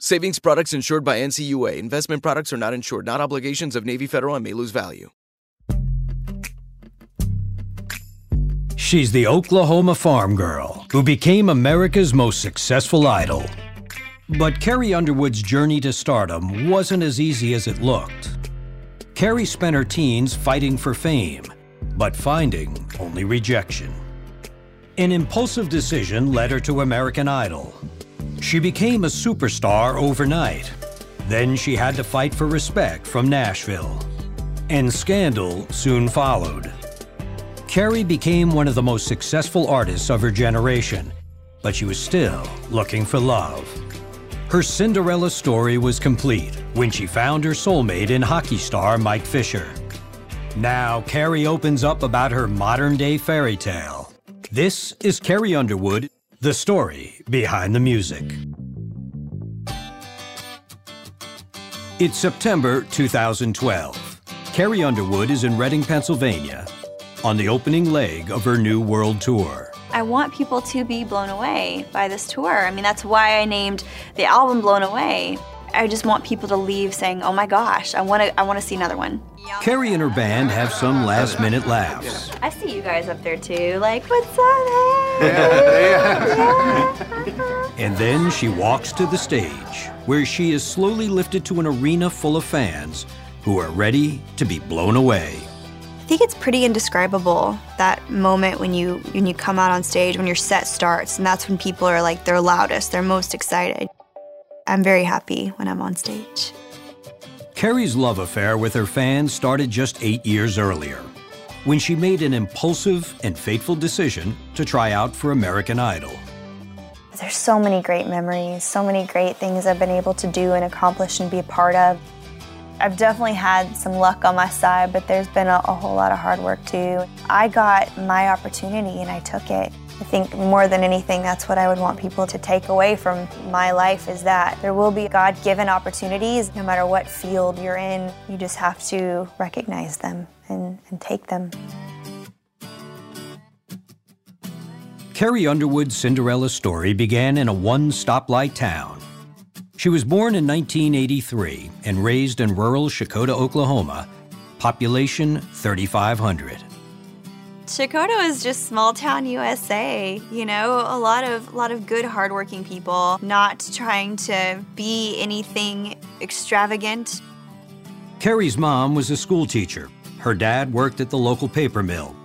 Savings products insured by NCUA. Investment products are not insured, not obligations of Navy Federal and may lose value. She's the Oklahoma farm girl who became America's most successful idol. But Carrie Underwood's journey to stardom wasn't as easy as it looked. Carrie spent her teens fighting for fame, but finding only rejection. An impulsive decision led her to American Idol. She became a superstar overnight. Then she had to fight for respect from Nashville. And scandal soon followed. Carrie became one of the most successful artists of her generation, but she was still looking for love. Her Cinderella story was complete when she found her soulmate in hockey star Mike Fisher. Now, Carrie opens up about her modern day fairy tale. This is Carrie Underwood, the story behind the music. It's September 2012. Carrie Underwood is in Reading, Pennsylvania, on the opening leg of her new world tour. I want people to be blown away by this tour. I mean, that's why I named the album Blown Away. I just want people to leave saying, "Oh my gosh, I want to I want to see another one." Carrie and her band have some last-minute laughs. I see you guys up there too. Like, "What's up?" Hey? And then she walks to the stage, where she is slowly lifted to an arena full of fans who are ready to be blown away. I think it's pretty indescribable that moment when you when you come out on stage when your set starts and that's when people are like their loudest, they're most excited. I'm very happy when I'm on stage. Carrie's love affair with her fans started just eight years earlier, when she made an impulsive and fateful decision to try out for American Idol. There's so many great memories, so many great things I've been able to do and accomplish and be a part of. I've definitely had some luck on my side, but there's been a, a, whole lot of hard work too. I got my opportunity and I took it. I think more than anything, that's what I would want people to take away from my life is that there will be God given opportunities no matter what field you're in. You just have to recognize them and, and take them. Carrie Underwood's Cinderella story began in a one stoplight town. She was born in 1983 and raised in rural Checotah, Oklahoma, population 3,500. Checotah is just small town USA. You know, a lot of a lot of good hardworking people, not trying to be anything extravagant. Carrie's mom was a school teacher. Her dad worked at the local paper mill.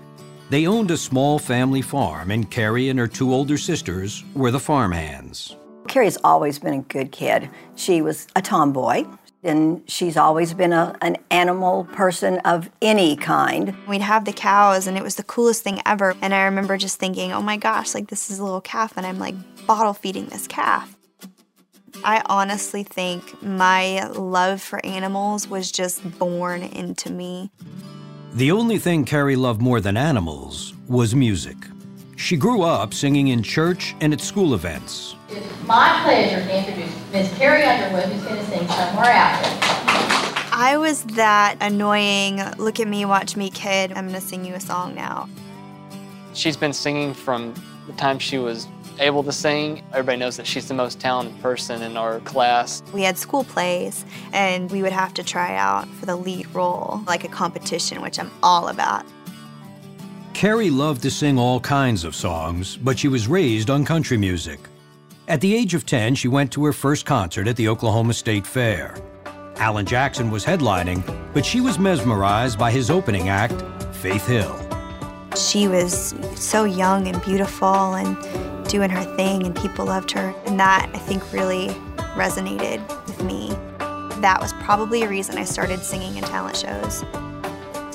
They owned a small family farm, and Carrie and her two older sisters were the farmhands. Carrie's always been a good kid. She was a tomboy, and she's always been a, an animal person of any kind. We'd have the cows, and it was the coolest thing ever. And I remember just thinking, oh my gosh, like this is a little calf, and I'm like bottle feeding this calf. I honestly think my love for animals was just born into me. The only thing Carrie loved more than animals was music. She grew up singing in church and at school events. It's my pleasure to introduce Miss Carrie Underwood, who's going to sing Somewhere Out There. I was that annoying, look at me, watch me kid. I'm going to sing you a song now. She's been singing from the time she was able to sing. Everybody knows that she's the most talented person in our class. We had school plays, and we would have to try out for the lead role, like a competition, which I'm all about. Carrie loved to sing all kinds of songs, but she was raised on country music. At the age of 10, she went to her first concert at the Oklahoma State Fair. Alan Jackson was headlining, but she was mesmerized by his opening act, Faith Hill. She was so young and beautiful and doing her thing, and people loved her. And that, I think, really resonated with me. That was probably a reason I started singing in talent shows.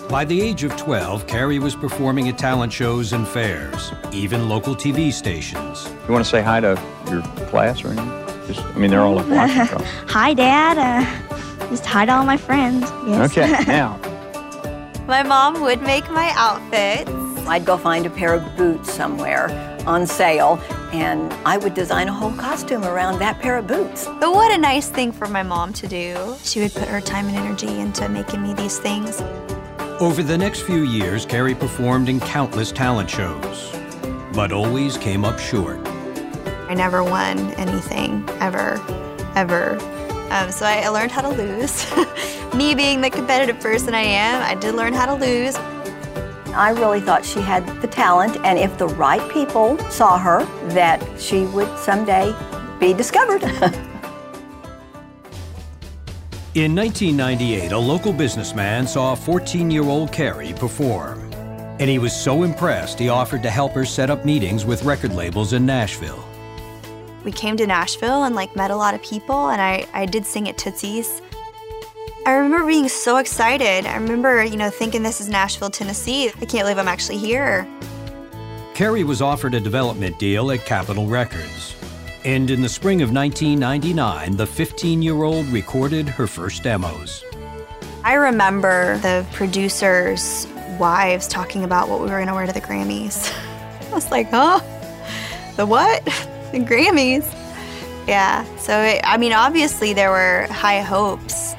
By the age of 12, Carrie was performing at talent shows and fairs, even local TV stations. You want to say hi to your class or anything? Just, I mean, they're all watching. so. Hi, Dad. Uh, just hi to all my friends. Yes. Okay, now, My mom would make my outfits. I'd go find a pair of boots somewhere on sale, and I would design a whole costume around that pair of boots. But what a nice thing for my mom to do. She would put her time and energy into making me these things. Over the next few years, Carrie performed in countless talent shows, but always came up short. I never won anything, ever, ever. Um, so I I learned how to lose. me being the competitive person I am, I did learn how to lose. I really thought she had the talent, and if the right people saw her, that she would someday be discovered. In 1998, a local businessman saw 14 year old Carrie perform. And he was so impressed, he offered to help her set up meetings with record labels in Nashville. we came to Nashville and like met a lot of people and I, I did sing at Tootsie's. I remember being so excited. I remember, you know, thinking this is Nashville, Tennessee. I can't believe I'm actually here. Carrie was offered a development deal at Capitol Records. And in the spring of 1999, the 15 year old recorded her first demos. I remember the producers' wives talking about what we were going to wear to the Grammys. I was like, huh? The what? The Grammys? Yeah. So, it, I mean, obviously there were high hopes.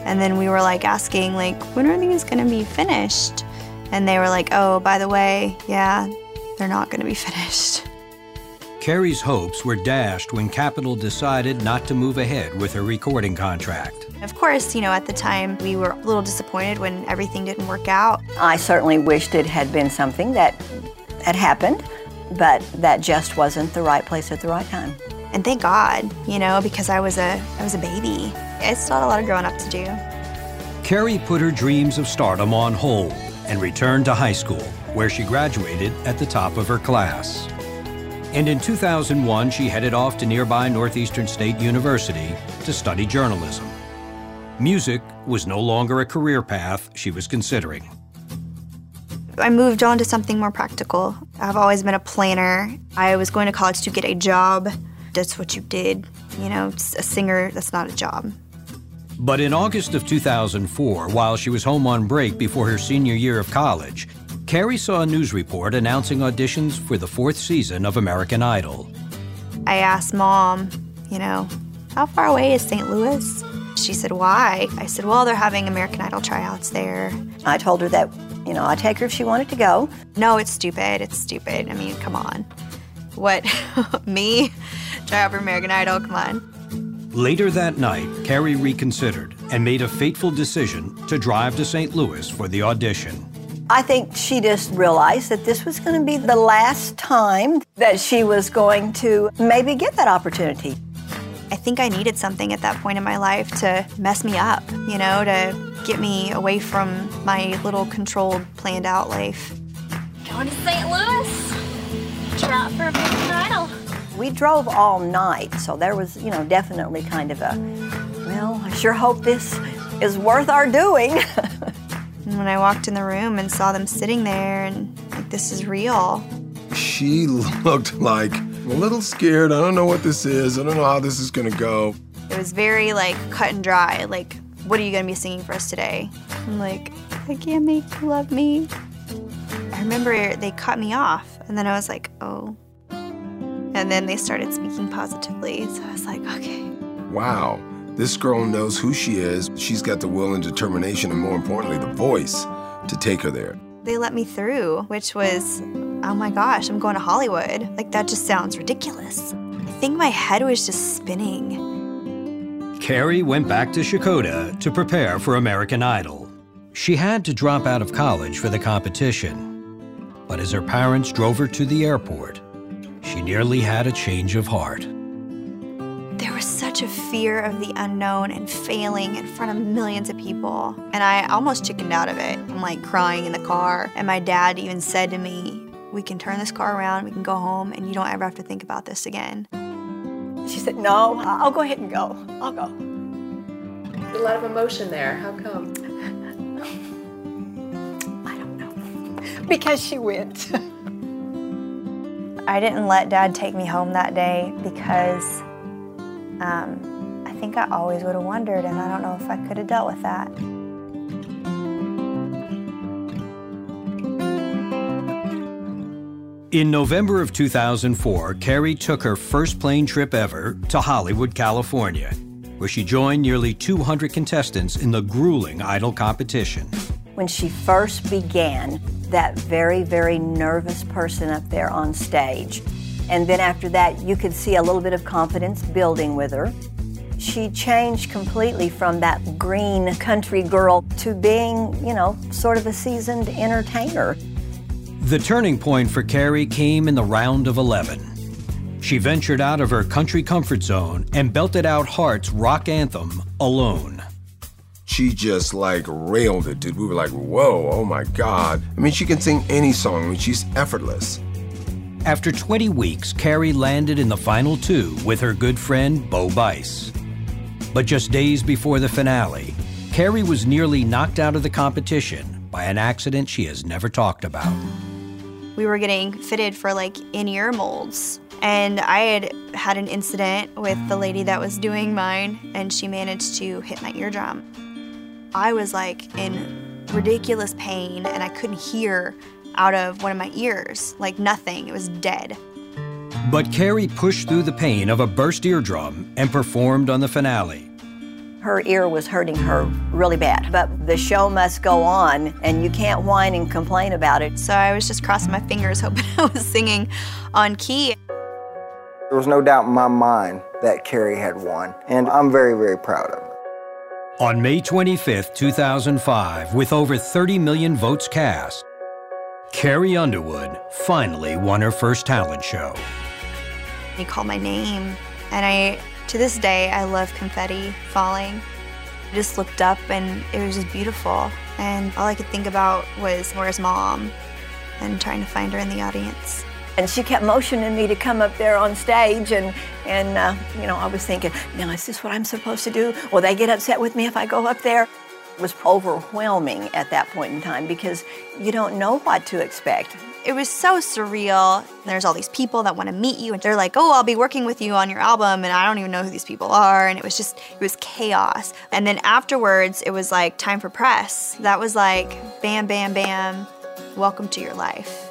And then we were like asking, like, when are these going to be finished? And they were like, oh, by the way, yeah, they're not going to be finished. Carrie's hopes were dashed when Capitol decided not to move ahead with her recording contract. Of course, you know, at the time we were a little disappointed when everything didn't work out. I certainly wished it had been something that had happened, but that just wasn't the right place at the right time. And thank God, you know, because I was a I was a baby. I still had a lot of growing up to do. Carrie put her dreams of stardom on hold and returned to high school, where she graduated at the top of her class. And in 2001, she headed off to nearby Northeastern State University to study journalism. Music was no longer a career path she was considering. I moved on to something more practical. I've always been a planner. I was going to college to get a job. That's what you did. You know, a singer, that's not a job. But in August of 2004, while she was home on break before her senior year of college, Carrie saw a news report announcing auditions for the fourth season of American Idol. I asked mom, you know, how far away is St. Louis? She said, why? I said, well, they're having American Idol tryouts there. I told her that, you know, I'd take her if she wanted to go. No, it's stupid. It's stupid. I mean, come on. What? Me? Try out for American Idol? Come on. Later that night, Carrie reconsidered and made a fateful decision to drive to St. Louis for the audition. I think she just realized that this was going to be the last time that she was going to maybe get that opportunity. I think I needed something at that point in my life to mess me up, you know, to get me away from my little controlled, planned out life. Going to St. Louis. Try out for American Idol. We drove all night, so there was, you know, definitely kind of a, well, I sure hope this is worth our doing. And when I walked in the room and saw them sitting there and like, this is real, She looked like a little scared. I don't know what this is. I don't know how this is gonna go. it was very like cut and dry. Like, what are you gonna be singing for us today? I'm like, I can't make you love me. I remember they cut me off And then I was like, oh. And then they started speaking positively. So I was like, okay. Wow. This girl knows who she is. She's got the will and determination, and more importantly, the voice to take her there. They let me through, which was, oh my gosh, I'm going to Hollywood. Like, that just sounds ridiculous. I think my head was just spinning. Carrie went back to Checotah to prepare for American Idol. She had to drop out of college for the competition. But as her parents drove her to the airport, she nearly had a change of heart there was such a fear of the unknown and failing in front of millions of people. And I almost chickened out of it. I'm like crying in the car. And my dad even said to me, We can turn this car around, we can go home, and you don't ever have to think about this again. She said, No, I'll go ahead and go. I'll go. A lot of emotion there. How come? I don't know. Because she went. I didn't let dad take me home that day because um, I think I always would have wondered, and I don't know if I could have dealt with that. In November of 2004, Carrie took her first plane trip ever to Hollywood, California, where she joined nearly 200 contestants in the grueling Idol competition. When she first began, that very, very nervous person up there on stage, and then after that, you could see a little bit of confidence building with her. She changed completely from that green country girl to being, you know, sort of a seasoned entertainer. The turning point for Carrie came in the round of 11. She ventured out of her country comfort zone and belted out Heart's rock anthem, Alone. She just like railed it, dude. We were like, whoa, oh my God. I mean, she can sing any song, I mean, she's effortless. After 20 weeks, Carrie landed in the final two with her good friend Bo Bice. But just days before the finale, Carrie was nearly knocked out of the competition by an accident she has never talked about. We were getting fitted for like in ear molds. And I had had an incident with the lady that was doing mine, and she managed to hit my eardrum. I was like in ridiculous pain, and I couldn't hear out of one of my ears, like nothing. It was dead. But Carrie pushed through the pain of a burst eardrum and performed on the finale. Her ear was hurting her really bad, but the show must go on, and you can't whine and complain about it. So I was just crossing my fingers, hoping I was singing on key. There was no doubt in my mind that Carrie had won, and I'm very, very proud of her. On May 25, 2005, with over 30 million votes cast, Carrie Underwood finally won her first talent show. He called my name, and I, to this day, I love confetti falling. I just looked up, and it was just beautiful. And all I could think about was, where's mom? And trying to find her in the audience. And she kept motioning me to come up there on stage, and and uh, you know I was thinking, now is this what I'm supposed to do? Will they get upset with me if I go up there? Was overwhelming at that point in time because you don't know what to expect. It was so surreal. There's all these people that want to meet you, and they're like, Oh, I'll be working with you on your album, and I don't even know who these people are. And it was just, it was chaos. And then afterwards, it was like time for press. That was like, bam, bam, bam, welcome to your life.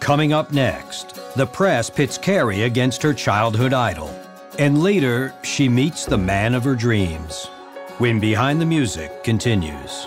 Coming up next, the press pits Carrie against her childhood idol. And later, she meets the man of her dreams when Behind the Music continues.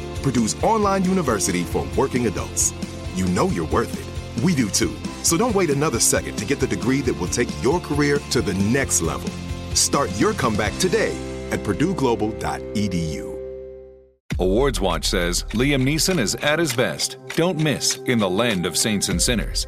Purdue's online university for working adults. You know you're worth it. We do too. So don't wait another second to get the degree that will take your career to the next level. Start your comeback today at purdueglobal.edu. Awards Watch says Liam Neeson is at his best. Don't miss In the Land of Saints and Sinners.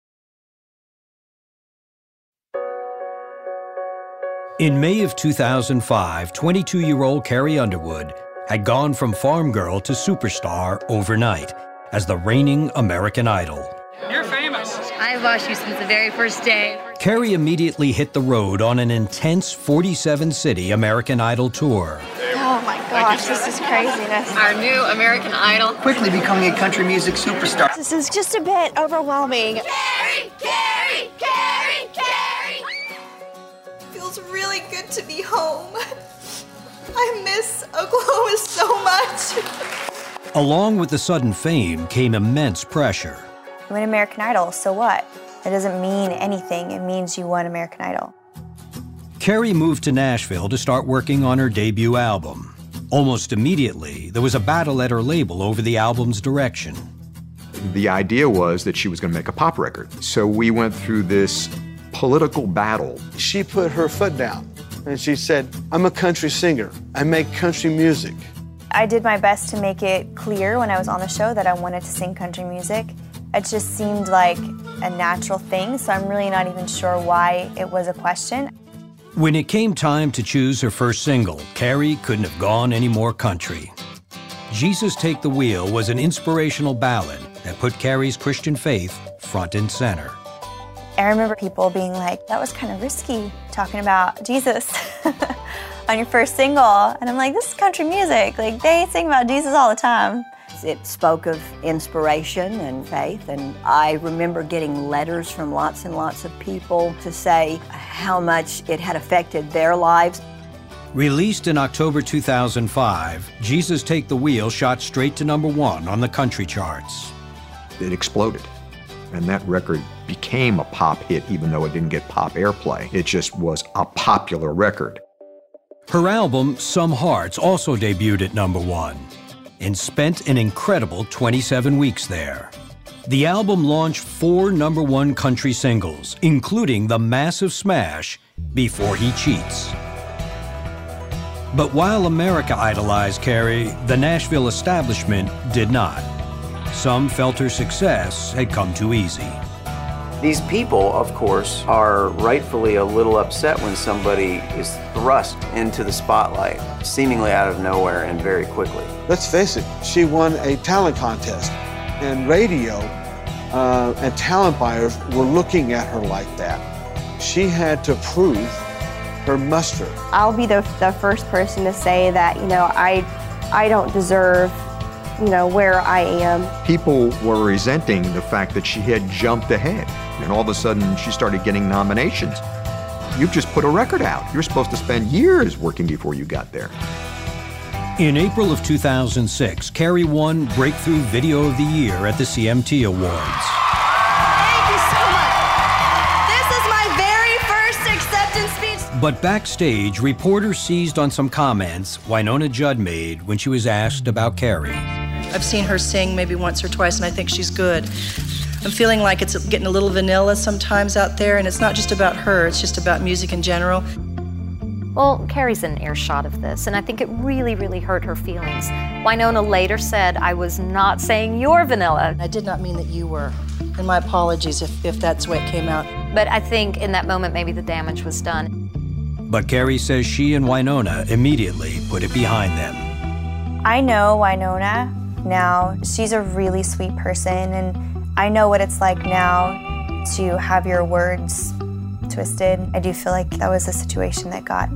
In May of 2005, 22 year old Carrie Underwood had gone from farm girl to superstar overnight as the reigning American Idol. You're famous. I've watched you since the very first day. Carrie immediately hit the road on an intense 47 city American Idol tour. Oh my gosh, this is craziness. Our new American Idol. Quickly becoming a country music superstar. This is just a bit overwhelming. Carrie, Carrie, Carrie, Feels really good to be home. I miss Oklahoma so much. Along with the sudden fame came immense pressure. You win American Idol, so what? It doesn't mean anything. It means you won American Idol. Carrie moved to Nashville to start working on her debut album. Almost immediately, there was a battle at her label over the album's direction. The idea was that she was going to make a pop record. So we went through this political battle. She put her foot down and she said, I'm a country singer. I make country music. I did my best to make it clear when I was on the show that I wanted to sing country music. It just seemed like a natural thing, so I'm really not even sure why it was a question. When it came time to choose her first single, Carrie couldn't have gone any more country. Jesus Take the Wheel was an inspirational ballad that put Carrie's Christian faith front and center. I remember people being like, that was kind of risky talking about Jesus on your first single. And I'm like, this is country music. Like, they sing about Jesus all the time. It spoke of inspiration and faith, and I remember getting letters from lots and lots of people to say how much it had affected their lives. Released in October 2005, Jesus Take the Wheel shot straight to number one on the country charts. It exploded. And that record became a pop hit, even though it didn't get pop airplay. It just was a popular record. Her album, Some Hearts, also debuted at number one and spent an incredible 27 weeks there. The album launched four number one country singles, including the massive smash, Before He Cheats. But while America idolized Carrie, the Nashville establishment did not. Some felt her success had come too easy. These people, of course, are rightfully a little upset when somebody is thrust into the spotlight, seemingly out of nowhere and very quickly. Let's face it, she won a talent contest, and radio uh, and talent buyers were looking at her like that. She had to prove her muster. I'll be the, the first person to say that, you know, I, I don't deserve you know, where I am. People were resenting the fact that she had jumped ahead, and all of a sudden she started getting nominations. You've just put a record out. You're supposed to spend years working before you got there. In April of 2006, Carrie won Breakthrough Video of the Year at the CMT Awards. Thank you so much. This is my very first acceptance speech. But backstage, reporters seized on some comments Wynonna Judd made when she was asked about Carrie. I've seen her sing maybe once or twice, and I think she's good. I'm feeling like it's getting a little vanilla sometimes out there, and it's not just about her, it's just about music in general. Well, Carrie's in earshot of this, and I think it really, really hurt her feelings. Wynonna later said, I was not saying you're vanilla. I did not mean that you were, and my apologies if, if that's what came out. But I think in that moment, maybe the damage was done. But Carrie says she and Wynonna immediately put it behind them. I know Wynonna now. She's a really sweet person, and I know what it's like now to have your words twisted. I do feel like that was a situation that got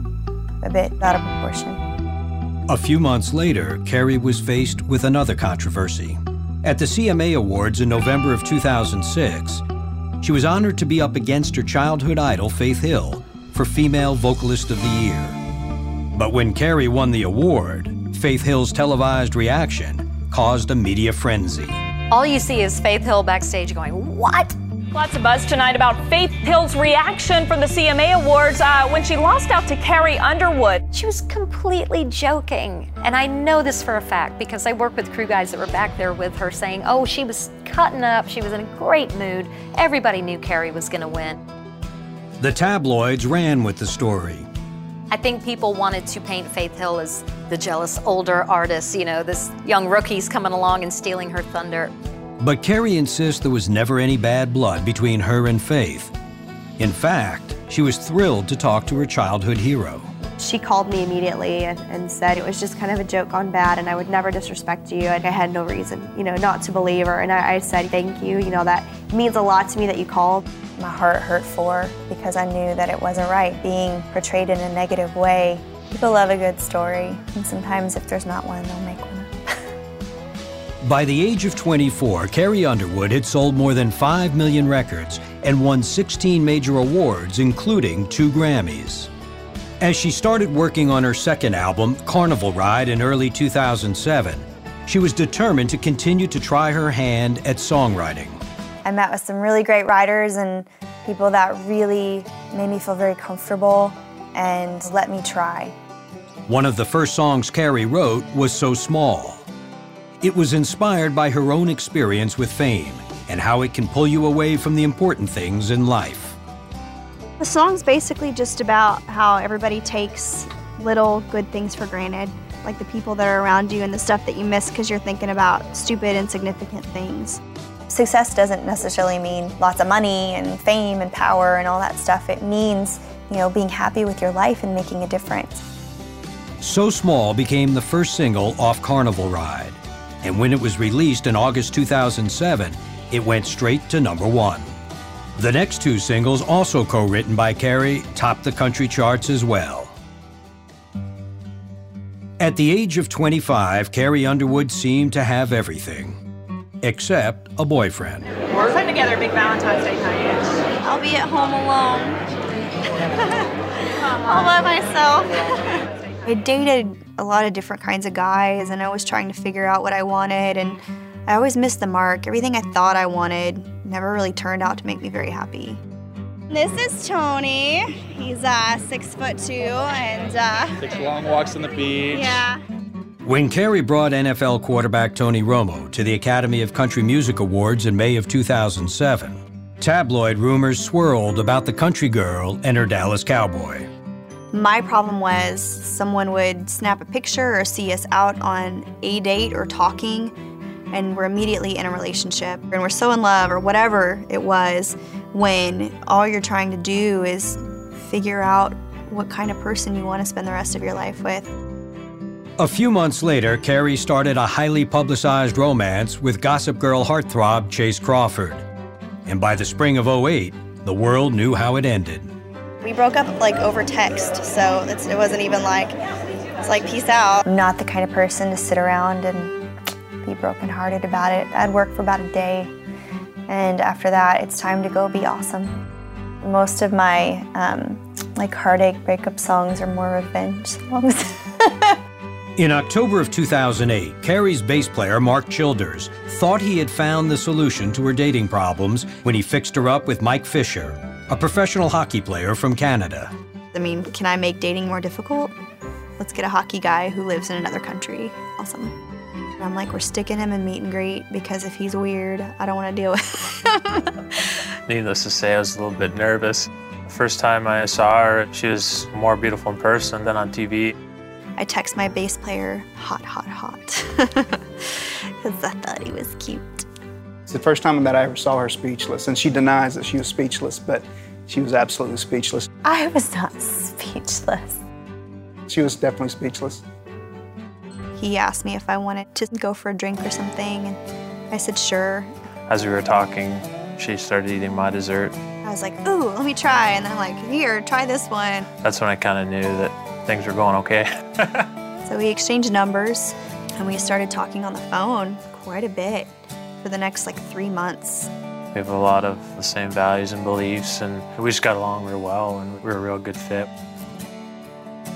a bit out of proportion. A few months later, Carrie was faced with another controversy. At the CMA Awards in November of 2006, she was honored to be up against her childhood idol, Faith Hill, for Female Vocalist of the Year. But when Carrie won the award, Faith Hill's televised reaction caused a media frenzy. All you see is Faith Hill backstage going, What? Lots of buzz tonight about Faith Hill's reaction from the CMA Awards uh, when she lost out to Carrie Underwood. She was completely joking. And I know this for a fact because I work with crew guys that were back there with her saying, oh, she was cutting up, she was in a great mood. Everybody knew Carrie was going to win. The tabloids ran with the story. I think people wanted to paint Faith Hill as the jealous older artist, you know, this young rookie's coming along and stealing her thunder. But Carrie insists there was never any bad blood between her and Faith. In fact, she was thrilled to talk to her childhood hero. She called me immediately and, and, said it was just kind of a joke gone bad and I would never disrespect you. And I had no reason, you know, not to believe her. And I, I said, thank you. You know, that means a lot to me that you called. My heart hurt for her because I knew that it wasn't right being portrayed in a negative way. People love a good story. And sometimes if there's not one, they'll make one by the age of 24, Carrie Underwood had sold more than 5 million records and won 16 major awards, including two Grammys. As she started working on her second album, Carnival Ride, in early 2007, she was determined to continue to try her hand at songwriting. I met with some really great writers and people that really made me feel very comfortable and let me try. One of the first songs Carrie wrote was So Small. It was inspired by her own experience with fame and how it can pull you away from the important things in life. The song's basically just about how everybody takes little good things for granted, like the people that are around you and the stuff that you miss because you're thinking about stupid, insignificant things. Success doesn't necessarily mean lots of money and fame and power and all that stuff. It means, you know, being happy with your life and making a difference. So Small became the first single off Carnival Ride and when it was released in August 2007, it went straight to number one. The next two singles, also co written by Carrie, topped the country charts as well. At the age of 25, Carrie Underwood seemed to have everything except a boyfriend. We're putting together a big Valentine's Day night. I'll be at home alone. All by myself. I dated a lot of different kinds of guys, and I was trying to figure out what I wanted, and I always missed the mark. Everything I thought I wanted never really turned out to make me very happy. This is Tony. He's uh, six foot two and uh, takes long walks on the beach. Yeah. When Carrie brought NFL quarterback Tony Romo to the Academy of Country Music Awards in May of 2007, tabloid rumors swirled about the country girl and her Dallas Cowboy. My problem was someone would snap a picture or see us out on a date or talking, and we're immediately in a relationship and we're so in love or whatever it was when all you're trying to do is figure out what kind of person you want to spend the rest of your life with. A few months later, Carrie started a highly publicized romance with Gossip Girl heartthrob Chace Crawford. And by the spring of 08, the world knew how it ended. We broke up like over text, so it wasn't even like, it's like peace out. I'm not the kind of person to sit around and be brokenhearted about it. I'd work for about a day, and after that, it's time to go be awesome. Most of my um, like heartache breakup songs are more revenge songs. In October of 2008, Carrie's bass player, Mark Childers, thought he had found the solution to her dating problems when he fixed her up with Mike Fisher, a professional hockey player from Canada. I mean, can I make dating more difficult? Let's get a hockey guy who lives in another country. Awesome. And I'm like, we're sticking him in meet and greet because if he's weird, I don't want to deal with him. Needless to say, I was a little bit nervous. The first time I saw her, she was more beautiful in person than on TV. I text my bass player, hot, hot, hot, because I thought he was cute. It's the first time that I ever saw her speechless, and she denies that she was speechless, but she was absolutely speechless. I was not speechless. She was definitely speechless. He asked me if I wanted to go for a drink or something, and I said sure. As we were talking, she started eating my dessert. I was like, ooh, let me try. And then I'm like, here, try this one. That's when I kind of knew that things were going okay. so we exchanged numbers and we started talking on the phone quite a bit for the next like three months. We have a lot of the same values and beliefs, and we just got along real well, and we are a real good fit.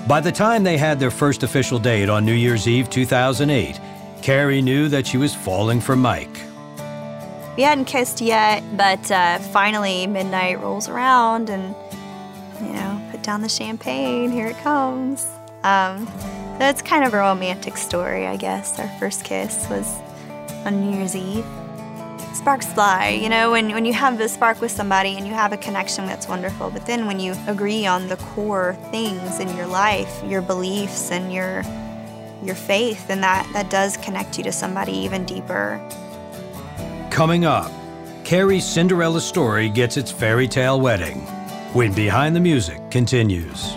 By the time they had their first official date on New Year's Eve 2008, Carrie knew that she was falling for Mike. We hadn't kissed yet, but uh, finally midnight rolls around and, you know, put down the champagne, here it comes. Um, it's kind of a romantic story, I guess. Our first kiss was on New Year's Eve. Sparks fly, you know, when, when you have the spark with somebody and you have a connection, that's wonderful. But then when you agree on the core things in your life, your beliefs and your your faith, then that, that does connect you to somebody even deeper. Coming up, Carrie's Cinderella story gets its fairy tale wedding when Behind the Music continues.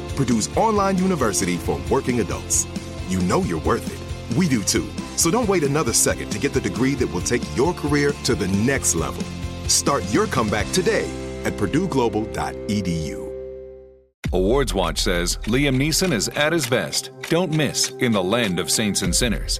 Purdue's online university for working adults. You know you're worth it. We do too. So don't wait another second to get the degree that will take your career to the next level. Start your comeback today at purdueglobal.edu. Awards Watch says Liam Neeson is at his best. Don't miss in the land of saints and sinners.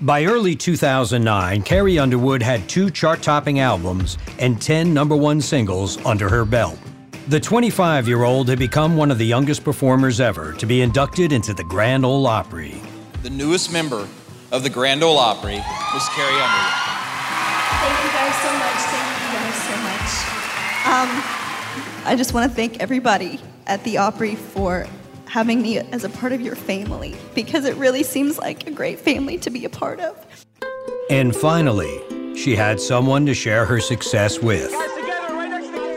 By early 2009, Carrie Underwood had two chart topping albums and 10 number one singles under her belt. The 25 year old had become one of the youngest performers ever to be inducted into the Grand Ole Opry. The newest member of the Grand Ole Opry was Carrie Underwood. Thank you guys so much. Thank you guys so much. Um, I just want to thank everybody at the Opry for having me as a part of your family because it really seems like a great family to be a part of. And finally, she had someone to share her success with.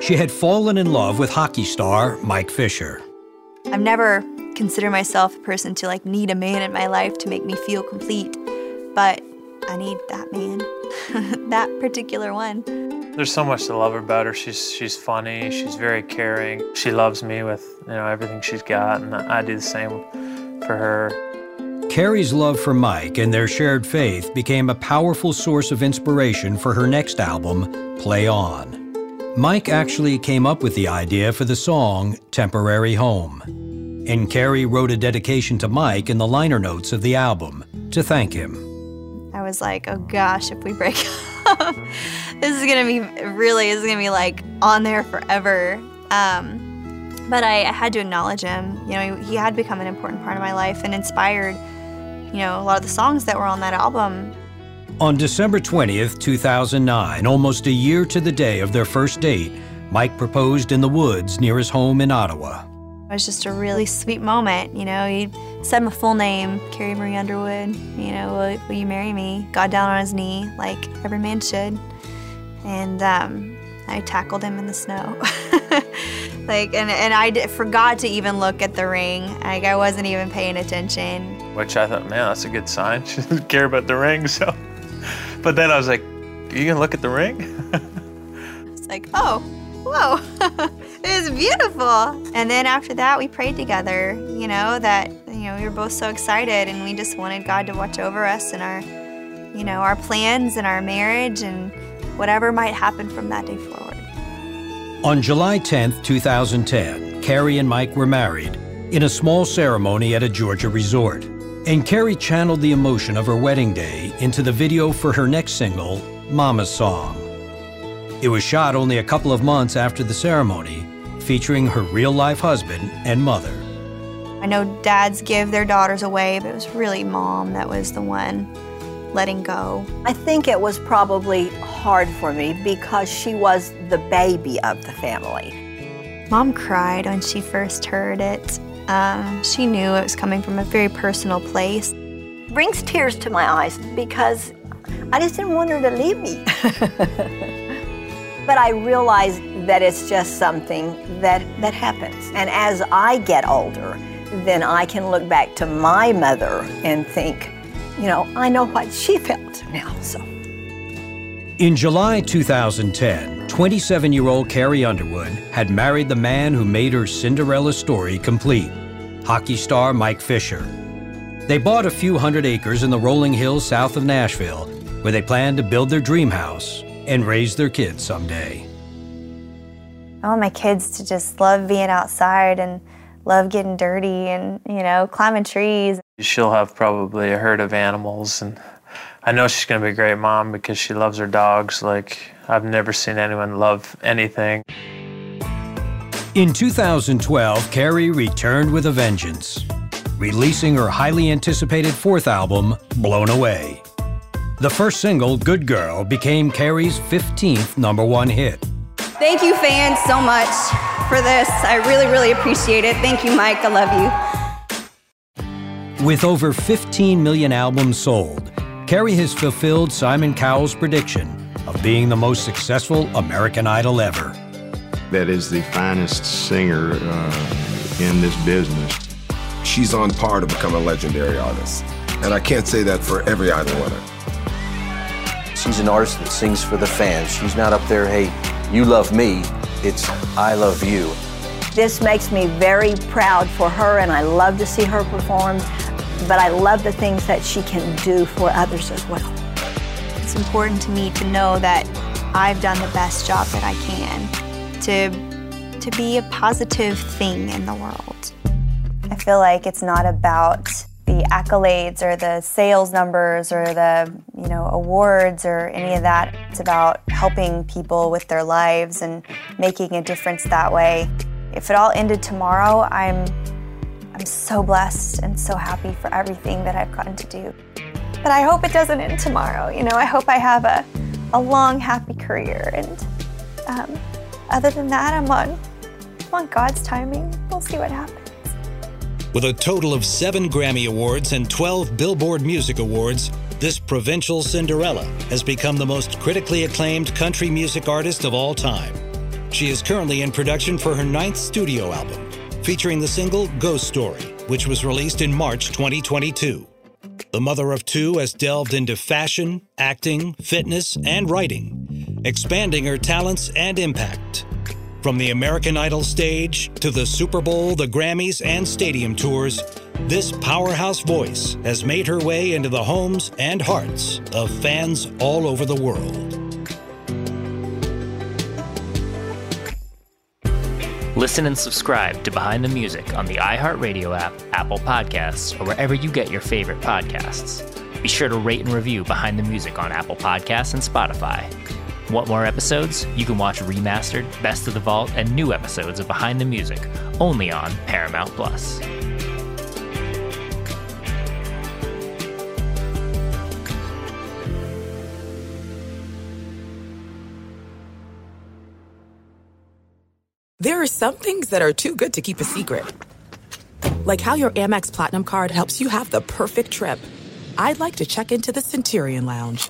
She had fallen in love with hockey star Mike Fisher. I've never considered myself a person to like need a man in my life to make me feel complete, but I need that man, that particular one. There's so much to love about her. She's she's funny. She's very caring. She loves me with you know everything she's got, and I do the same for her. Carrie's love for Mike and their shared faith became a powerful source of inspiration for her next album, Play On. Mike actually came up with the idea for the song Temporary Home. And Carrie wrote a dedication to Mike in the liner notes of the album to thank him. I was like, oh gosh, if we break up, this is gonna be really, this is gonna be like on there forever. Um, But I, I had to acknowledge him. You know, he, he had become an important part of my life and inspired, you know, a lot of the songs that were on that album. On December 20th, 2009, almost a year to the day of their first date, Mike proposed in the woods near his home in Ottawa. It was just a really sweet moment. You know, he said my full name, Carrie Marie Underwood. You know, will, will you marry me? Got down on his knee like every man should. And um, I tackled him in the snow. like, and, and I d- forgot to even look at the ring. Like, I wasn't even paying attention. Which I thought, man, that's a good sign. She doesn't care about the ring, so. But then I was like, are you gonna look at the ring? It's like, oh, whoa, it is beautiful. And then after that, we prayed together, you know, that, you know, we were both so excited and we just wanted God to watch over us and our, you know, our plans and our marriage and whatever might happen from that day forward. On July 10th, 2010, Carrie and Mike were married in a small ceremony at a Georgia resort. And Carrie channeled the emotion of her wedding day into the video for her next single, Mama's Song. It was shot only a couple of months after the ceremony, featuring her real life husband and mother. I know dads give their daughters away, but it was really mom that was the one letting go. I think it was probably hard for me because she was the baby of the family. Mom cried when she first heard it. Um, she knew it was coming from a very personal place. Brings tears to my eyes because I just didn't want her to leave me. but I realize that it's just something that, that happens. And as I get older, then I can look back to my mother and think, you know, I know what she felt now, so. In July 2010, 27 year old Carrie Underwood had married the man who made her Cinderella story complete hockey star Mike Fisher. They bought a few hundred acres in the rolling hills south of Nashville, where they planned to build their dream house and raise their kids someday. I want my kids to just love being outside and love getting dirty and, you know, climbing trees. She'll have probably a herd of animals, and I know she's going to be a great mom because she loves her dogs. Like, I've never seen anyone love anything. In 2012, Carrie returned with a vengeance, releasing her highly anticipated fourth album, Blown Away. The first single, Good Girl, became Carrie's 15th number one hit. Thank you, fans, so much for this. I really, really appreciate it. Thank you, Mike. I love you. With over 15 million albums sold, Carrie has fulfilled Simon Cowell's prediction of being the most successful American Idol ever. That is the finest singer uh, in this business. She's on par to become a legendary artist. And I can't say that for every Idol winner. She's an artist that sings for the fans. She's not up there, hey, you love me. It's I love you. This makes me very proud for her, and I love to see her perform. But I love the things that she can do for others as well. It's important to me to know that I've done the best job that I can to to be a positive thing in the world. I feel like it's not about the accolades or the sales numbers or the you know awards or any of that. It's about helping people with their lives and making a difference that way. If it all ended tomorrow i'm i'm so blessed and so happy for everything that i've gotten to do. But i hope it doesn't end tomorrow. You know i hope i have a, a long happy career. And um, other than that i'm on i'm on god's timing. We'll see what happens with a total of seven Grammy Awards and 12 Billboard Music Awards, this provincial Cinderella has become the most critically acclaimed country music artist of all time. She is currently in production for her ninth studio album, featuring the single Ghost Story, which was released in March 2022. The mother of two has delved into fashion, acting, fitness, and writing, expanding her talents and impact. From the American Idol stage to the Super Bowl, the Grammys, and stadium tours, this powerhouse voice has made her way into the homes and hearts of fans all over the world. Listen and subscribe to Behind the Music on the iHeartRadio app, Apple Podcasts, or wherever you get your favorite podcasts. Be sure to rate and review Behind the Music on Apple Podcasts and Spotify. Want more episodes? You can watch remastered, Best of the Vault, and new episodes of Behind the Music only on Paramount Plus. There are some things that are too good to keep a secret. Like how your Amex Platinum card helps you have the perfect trip. I'd like to check into the Centurion Lounge.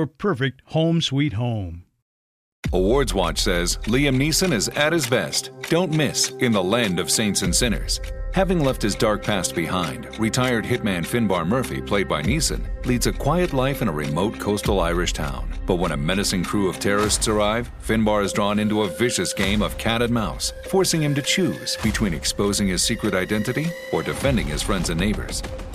your perfect home sweet home. Awards Watch says Liam Neeson is at his best. Don't miss in the land of saints and sinners. Having left his dark past behind, retired hitman Finbar Murphy, played by Neeson, leads a quiet life in a remote coastal Irish town. But when a menacing crew of terrorists arrive, Finbar is drawn into a vicious game of cat and mouse, forcing him to choose between exposing his secret identity or defending his friends and neighbors.